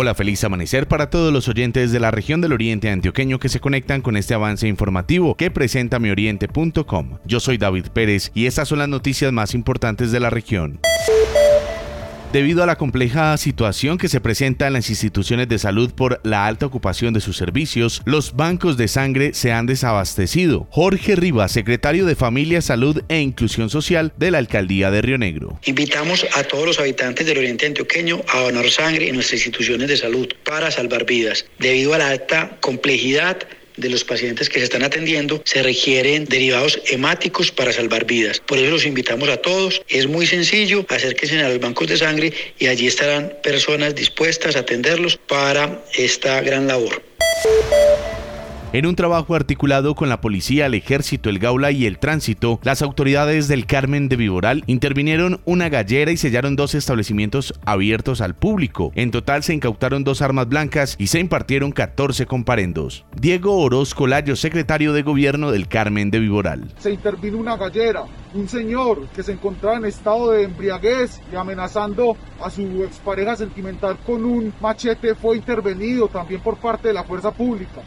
Hola, feliz amanecer para todos los oyentes de la región del Oriente Antioqueño que se conectan con este avance informativo que presenta mioriente.com. Yo soy David Pérez y estas son las noticias más importantes de la región. Debido a la compleja situación que se presenta en las instituciones de salud por la alta ocupación de sus servicios, los bancos de sangre se han desabastecido. Jorge Rivas, secretario de Familia, Salud e Inclusión Social de la Alcaldía de Río Negro. Invitamos a todos los habitantes del Oriente Antioqueño a donar sangre en nuestras instituciones de salud para salvar vidas. Debido a la alta complejidad de los pacientes que se están atendiendo se requieren derivados hemáticos para salvar vidas. Por eso los invitamos a todos. Es muy sencillo, acérquense a los bancos de sangre y allí estarán personas dispuestas a atenderlos para esta gran labor. En un trabajo articulado con la policía, el ejército, el Gaula y el tránsito, las autoridades del Carmen de Viboral intervinieron una gallera y sellaron dos establecimientos abiertos al público. En total se incautaron dos armas blancas y se impartieron 14 comparendos. Diego Orozco Layo, secretario de gobierno del Carmen de Viboral. Se intervino una gallera, un señor que se encontraba en estado de embriaguez y amenazando a su expareja sentimental con un machete fue intervenido también por parte de la fuerza pública.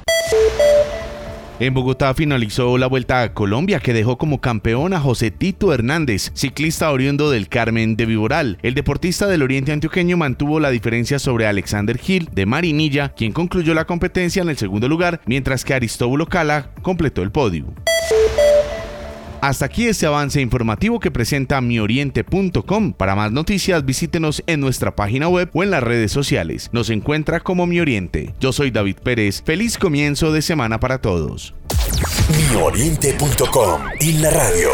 En Bogotá finalizó la Vuelta a Colombia que dejó como campeón a José Tito Hernández, ciclista oriundo del Carmen de Viboral. El deportista del Oriente Antioqueño mantuvo la diferencia sobre Alexander Gil de Marinilla, quien concluyó la competencia en el segundo lugar, mientras que Aristóbulo Cala completó el podio. Hasta aquí este avance informativo que presenta mioriente.com. Para más noticias visítenos en nuestra página web o en las redes sociales. Nos encuentra como Mi Oriente. Yo soy David Pérez. Feliz comienzo de semana para todos. mioriente.com y la radio.